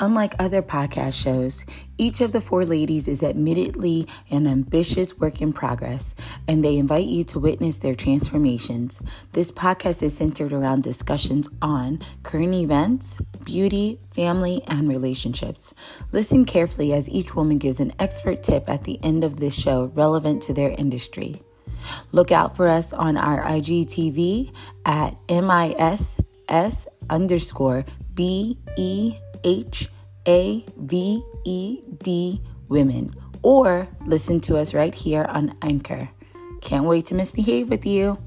Unlike other podcast shows, each of the four ladies is admittedly an ambitious work in progress, and they invite you to witness their transformations. This podcast is centered around discussions on current events, beauty, family, and relationships. Listen carefully as each woman gives an expert tip at the end of this show relevant to their industry. Look out for us on our IGTV at MISS underscore B E H A V E D Women, or listen to us right here on Anchor. Can't wait to misbehave with you.